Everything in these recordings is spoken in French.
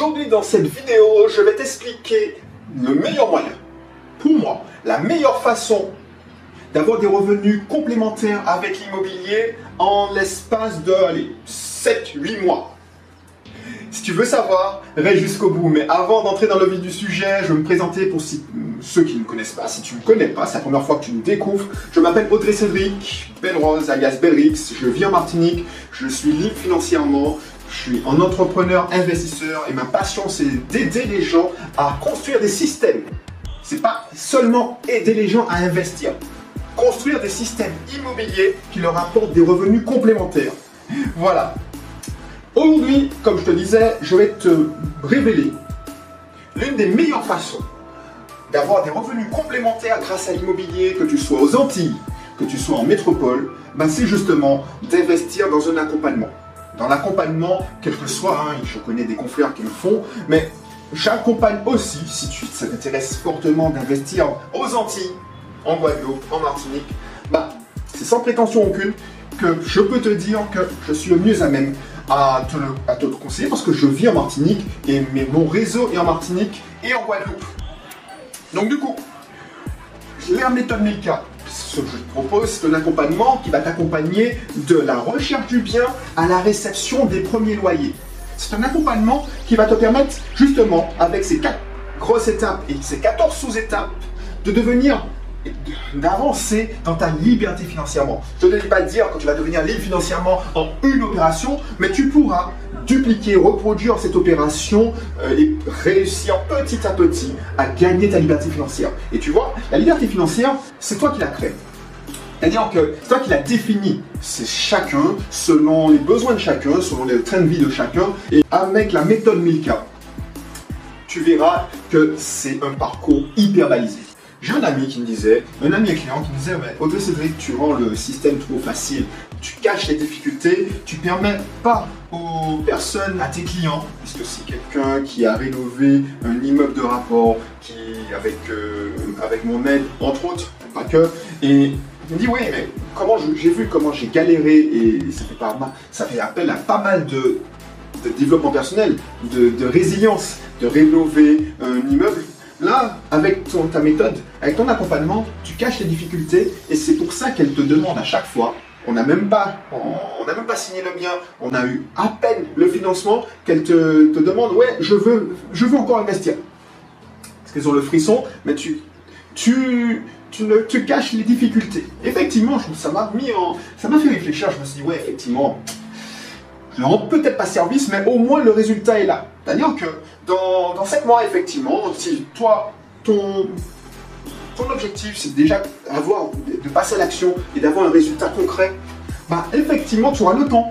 Aujourd'hui dans cette vidéo, je vais t'expliquer le meilleur moyen, pour moi, la meilleure façon d'avoir des revenus complémentaires avec l'immobilier en l'espace de 7-8 mois. Si tu veux savoir, reste jusqu'au bout. Mais avant d'entrer dans le vif du sujet, je vais me présenter pour ceux qui ne me connaissent pas. Si tu ne me connais pas, c'est la première fois que tu me découvres. Je m'appelle Audrey Cédric, Belrose, alias Belrix. Je vis en Martinique. Je suis libre financièrement. Je suis un entrepreneur investisseur et ma passion c'est d'aider les gens à construire des systèmes. C'est pas seulement aider les gens à investir. Construire des systèmes immobiliers qui leur apportent des revenus complémentaires. Voilà, Aujourd'hui, comme je te disais, je vais te révéler l'une des meilleures façons d'avoir des revenus complémentaires grâce à l'immobilier, que tu sois aux Antilles, que tu sois en métropole, ben c'est justement d'investir dans un accompagnement. Dans l'accompagnement, quel que soit, hein, je connais des confrères qui le font, mais j'accompagne aussi, si tu t'intéresses fortement d'investir aux Antilles, en Guadeloupe, en Martinique, bah, c'est sans prétention aucune que je peux te dire que je suis le mieux à même à te, conseiller parce que je vis en Martinique et mon réseau est en Martinique et en Guadeloupe. Donc du coup, la méthode Milka, ce que je te propose, c'est un accompagnement qui va t'accompagner de la recherche du bien à la réception des premiers loyers. C'est un accompagnement qui va te permettre justement, avec ces quatre grosses étapes et ces 14 sous-étapes, de devenir d'avancer dans ta liberté financièrement. Je ne vais pas dire que tu vas devenir libre financièrement en une opération, mais tu pourras dupliquer, reproduire cette opération euh, et réussir petit à petit à gagner ta liberté financière. Et tu vois, la liberté financière, c'est toi qui la crée. C'est-à-dire que c'est toi qui la définis. C'est chacun, selon les besoins de chacun, selon les trains de vie de chacun. Et avec la méthode Milka, tu verras que c'est un parcours hyper balisé. J'ai un ami qui me disait, un ami client qui me disait, ouais, Audrey Cédric, tu rends le système trop facile, tu caches les difficultés, tu permets pas aux personnes, à tes clients, puisque c'est quelqu'un qui a rénové un immeuble de rapport, qui avec, euh, mon aide, entre autres, pas que, et il me dit, oui, mais comment j'ai vu comment j'ai galéré, et ça fait, pas, ça fait appel à pas mal de, développement personnel, de résilience, de rénover un immeuble Là, avec ta méthode, avec ton accompagnement, tu caches les difficultés et c'est pour ça qu'elle te demande à chaque fois, on n'a même pas, signé le bien, on a eu à peine le financement, qu'elle te, demande, ouais, je veux, encore investir. Parce qu'elles ont le frisson, mais tu, tu, caches les difficultés. Effectivement, ça m'a mis en, ça m'a fait réfléchir. Je me suis dit, ouais, effectivement, ne rends peut-être pas service, mais au moins le résultat est là. C'est-à-dire que dans, dans 7 mois, effectivement, si toi, ton, ton objectif, c'est déjà avoir, de passer à l'action et d'avoir un résultat concret, bah effectivement, tu auras le temps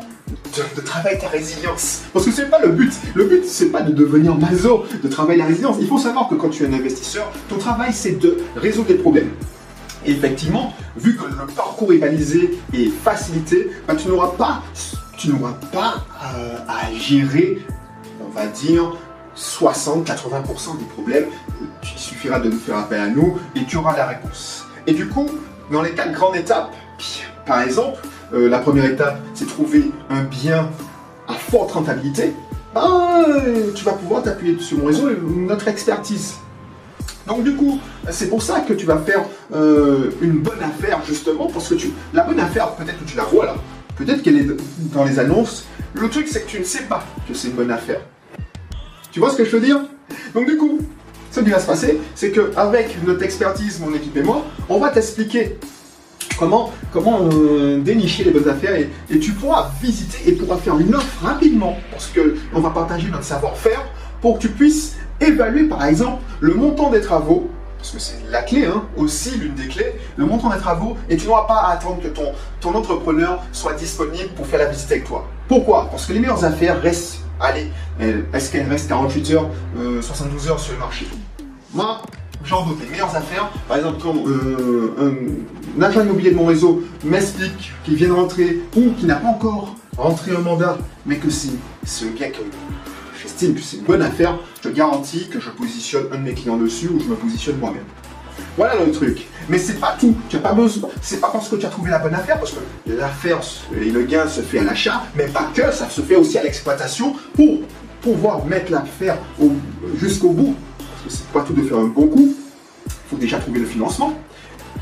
de, travailler ta résilience. Parce que c'est pas le but. Le but, c'est pas de devenir maso, de travailler la résilience. Il faut savoir que quand tu es un investisseur, ton travail, c'est de résoudre des problèmes. Et effectivement, vu que le parcours est balisé et facilité, bah, tu n'auras pas, tu n'auras pas euh, à gérer, on va dire, 60-80% des problèmes. Il suffira de nous faire appel à nous et tu auras la réponse. Et du coup, dans les quatre grandes étapes, par exemple, euh, la première étape, c'est trouver un bien à forte rentabilité. Ben, tu vas pouvoir t'appuyer sur mon réseau et notre expertise. Donc du coup, c'est pour ça que tu vas faire une bonne affaire justement, parce que tu, la bonne affaire, peut-être que tu la vois là, peut-être qu'elle est dans les annonces. Le truc, c'est que tu ne sais pas que c'est une bonne affaire. Tu vois ce que je veux dire? Donc du coup, ce qui va se passer, c'est qu'avec notre expertise, mon équipe et moi, on va t'expliquer comment, comment euh, dénicher les bonnes affaires et, tu pourras visiter et pourras faire une offre rapidement parce qu'on va partager notre savoir-faire pour que tu puisses évaluer par exemple le montant des travaux parce que c'est la clé, hein, aussi l'une des clés, le montant des travaux, et tu n'auras pas à attendre que ton, ton entrepreneur soit disponible pour faire la visite avec toi. Pourquoi? Parce que les meilleures affaires restent. Allez, est-ce qu'elle reste 48 heures, 72 euh, heures sur le marché? Moi, j'en doute. Les meilleures affaires, par exemple, quand euh, un, agent immobilier de mon réseau m'explique qu'il vient de rentrer ou qu'il n'a pas encore rentré un mandat, mais que c'est ce gars que c'est une bonne affaire, je garantis que je positionne un de mes clients dessus ou je me positionne moi-même. Voilà le truc. Mais c'est pas tout. Tu as pas besoin. C'est pas parce que tu as trouvé la bonne affaire, parce que l'affaire et le gain se fait à l'achat, mais pas que, ça se fait aussi à l'exploitation pour pouvoir mettre l'affaire jusqu'au bout, parce que c'est pas tout de faire un bon coup, il faut déjà trouver le financement.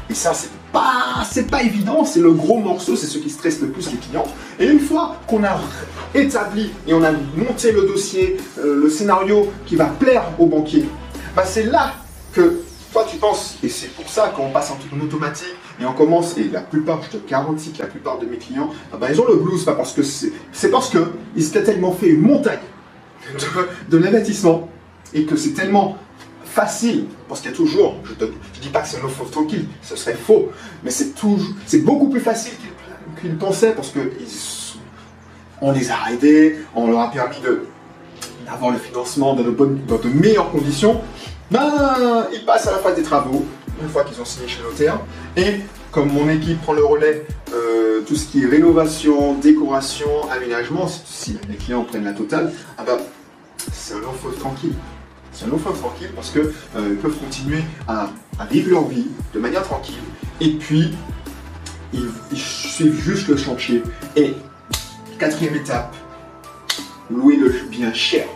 Et ça, c'est c'est pas évident, c'est le gros morceau, c'est ce qui stresse le plus les clients. Et une fois qu'on a établi et on a monté le dossier, euh, le scénario qui va plaire au banquier, bah c'est là que toi tu penses, et c'est pour ça qu'on passe en, automatique et on commence, et la plupart, je te garantis que la plupart de mes clients, ah bah, ils ont le blues, parce que c'est, parce qu'ils s'étaient tellement fait une montagne de, l'investissement et que c'est tellement facile, parce qu'il y a toujours, je ne dis pas que c'est un offre tranquille, ce serait faux, mais c'est toujours, c'est beaucoup plus facile qu'ils pensaient parce que on les a aidés, on leur a permis d'avoir le financement dans de, bonnes, dans de meilleures conditions. Ben, ils passent à la phase des travaux, une fois qu'ils ont signé chez le notaire, et comme mon équipe prend le relais, euh, tout ce qui est rénovation, décoration, aménagement, si, les clients prennent la totale, ah ben, c'est un feu tranquille. C'est un long feu tranquille parce qu'ils euh, peuvent continuer à, vivre leur vie de manière tranquille. Et puis, ils, suivent juste le chantier. Et quatrième étape, louer le bien cher.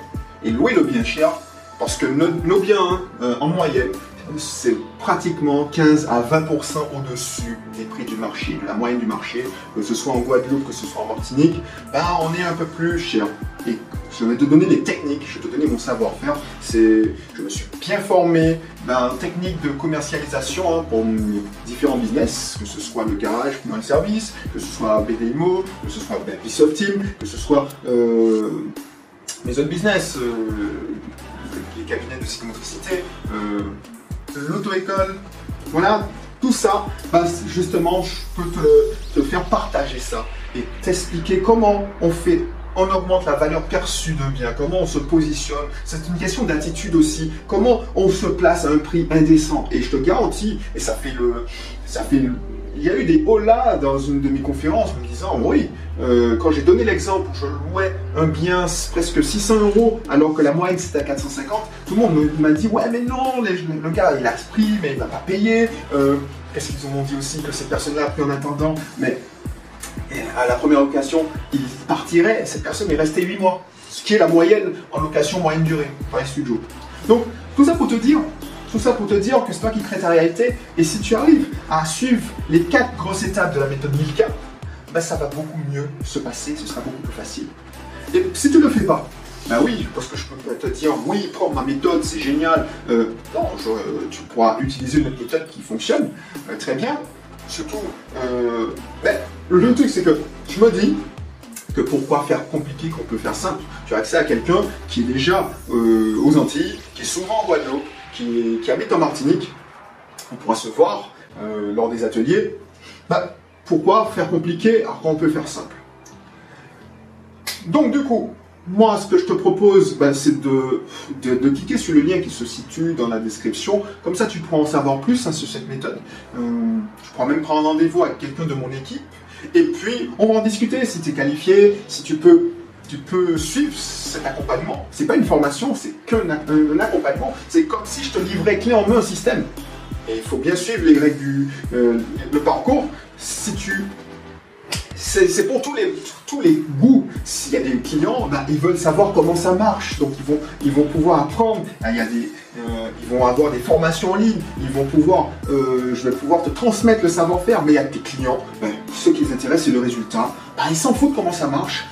Et louer le bien cher parce que nos, biens, euh, en moyenne, c'est pratiquement 15 à 20% au-dessus des prix du marché, de la moyenne du marché, que ce soit en Guadeloupe, que ce soit en Martinique, ben on est un peu plus cher. Et je vais te donner des techniques, je vais te donner mon savoir-faire. C'est, je me suis bien formé ben, en techniques de commercialisation hein, pour différents business, que ce soit le garage dans le service, que ce soit BDIMO, que ce soit ben, Team, que ce soit euh, mes autres business, euh, les cabinets de psychomotricité, euh, l'auto-école, voilà, tout ça, bah, justement, je peux te, faire partager ça et t'expliquer comment on fait on augmente la valeur perçue de bien, comment on se positionne. C'est une question d'attitude aussi. Comment on se place à un prix indécent. Et je te garantis, et ça fait le, il y a eu des là dans une de mes conférences me disant oui, euh, quand j'ai donné l'exemple où je louais un bien presque 600 euros alors que la moyenne c'était à 450, tout le monde m'a dit ouais mais non, le gars il a ce prix mais il va pas payer. Euh, qu'est-ce qu'ils ont dit aussi que cette personne-là a pris en attendant à la première location, il partirait, cette personne est restée 8 mois, ce qui est la moyenne en location moyenne durée par les. Donc tout ça pour te dire tout ça pour te dire que c'est toi qui crée ta réalité. Et si tu arrives à suivre les quatre grosses étapes de la méthode Milka, ben ça va beaucoup mieux se passer, ce sera beaucoup plus facile. Et si tu ne le fais pas, ben oui, parce que je peux te dire, oui, prends ma méthode, c'est génial. Euh, non, tu pourras utiliser une méthode qui fonctionne euh, très bien. Surtout, euh, ben, le truc, c'est que je me dis que pourquoi faire compliqué qu'on peut faire simple? Tu as accès à quelqu'un qui est déjà aux Antilles, qui est souvent en Guadeloupe, qui, habite en Martinique, on pourra se voir euh, lors des ateliers. Bah, pourquoi faire compliqué alors qu'on peut faire simple? Donc du coup, moi ce que je te propose, bah, c'est de, cliquer sur le lien qui se situe dans la description. Comme ça tu pourras en savoir plus hein, sur cette méthode. Euh, tu pourras même prendre rendez-vous avec quelqu'un de mon équipe. Et puis on va en discuter si tu es qualifié, si tu peux tu peux suivre cet accompagnement. C'est pas une formation, c'est qu'un accompagnement. C'est comme si je te livrais clé en main un système. Et il faut bien suivre les règles du euh, le parcours. Si tu c'est pour tous les, tous les goûts. S'il y a des clients, bah, ils veulent savoir comment ça marche. Donc ils vont, ils vont pouvoir apprendre. Il y a des, euh, ils vont avoir des formations en ligne. Ils vont pouvoir, euh, je vais pouvoir te transmettre le savoir-faire. Mais a des clients, bah, ce qui les intéresse, c'est le résultat. Bah, ils s'en foutent comment ça marche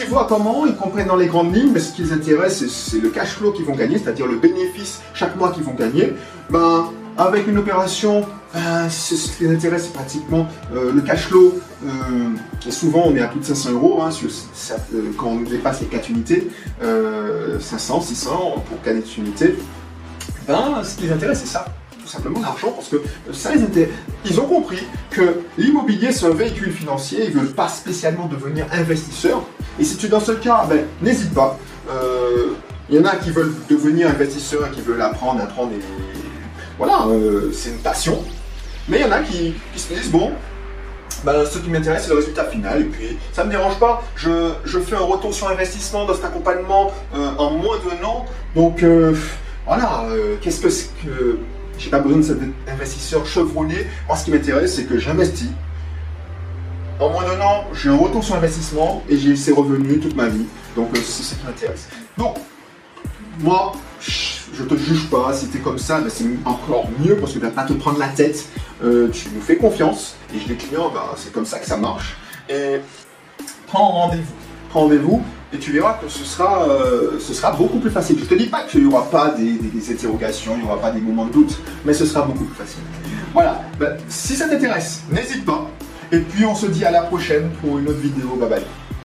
ils voient comment, ils comprennent dans les grandes lignes, mais ce qui les intéresse, c'est le cash flow qu'ils vont gagner, c'est-à-dire le bénéfice chaque mois qu'ils vont gagner. Ben, avec une opération, ben, ce qui les intéresse, c'est pratiquement euh, le cash flow. Euh, souvent, on est à plus de 500 euros hein, euh, quand on dépasse les 4 unités, 500, 600 pour 4 unités. Ben, ce qui les intéresse, c'est ça simplement l'argent parce que ça les intéresse. Ils ont compris que l'immobilier c'est un véhicule financier, ils ne veulent pas spécialement devenir investisseurs. Et si tu es dans ce cas, ben, n'hésite pas. Il y en a qui veulent devenir investisseurs qui veulent apprendre, apprendre et voilà, c'est une passion. Mais il y en a qui, se disent bon, ben, ce qui m'intéresse, c'est le résultat final. Et puis, ça ne me dérange pas. Je, fais un retour sur investissement dans cet accompagnement euh, en moins d'un an. Donc, voilà, qu'est-ce que j'ai pas besoin de cet investisseur chevronné. Moi, ce qui m'intéresse, c'est que j'investis en moins d'un an, j'ai un retour sur investissement et j'ai ces revenus toute ma vie. Donc euh, c'est ça qui m'intéresse. Donc, moi, je te juge pas, si tu es comme ça, ben, c'est encore mieux parce que tu vas pas te prendre la tête, euh, tu nous fais confiance et les clients, ben, c'est comme ça que ça marche. Et prends rendez-vous, prends rendez-vous et tu verras que ce sera, euh, beaucoup plus facile. Je te dis pas qu'il n'y aura pas des, interrogations, il n'y aura pas des moments de doute, mais ce sera beaucoup plus facile. Voilà, ben, si ça t'intéresse, n'hésite pas. Et puis on se dit à la prochaine pour une autre vidéo. Bye bye.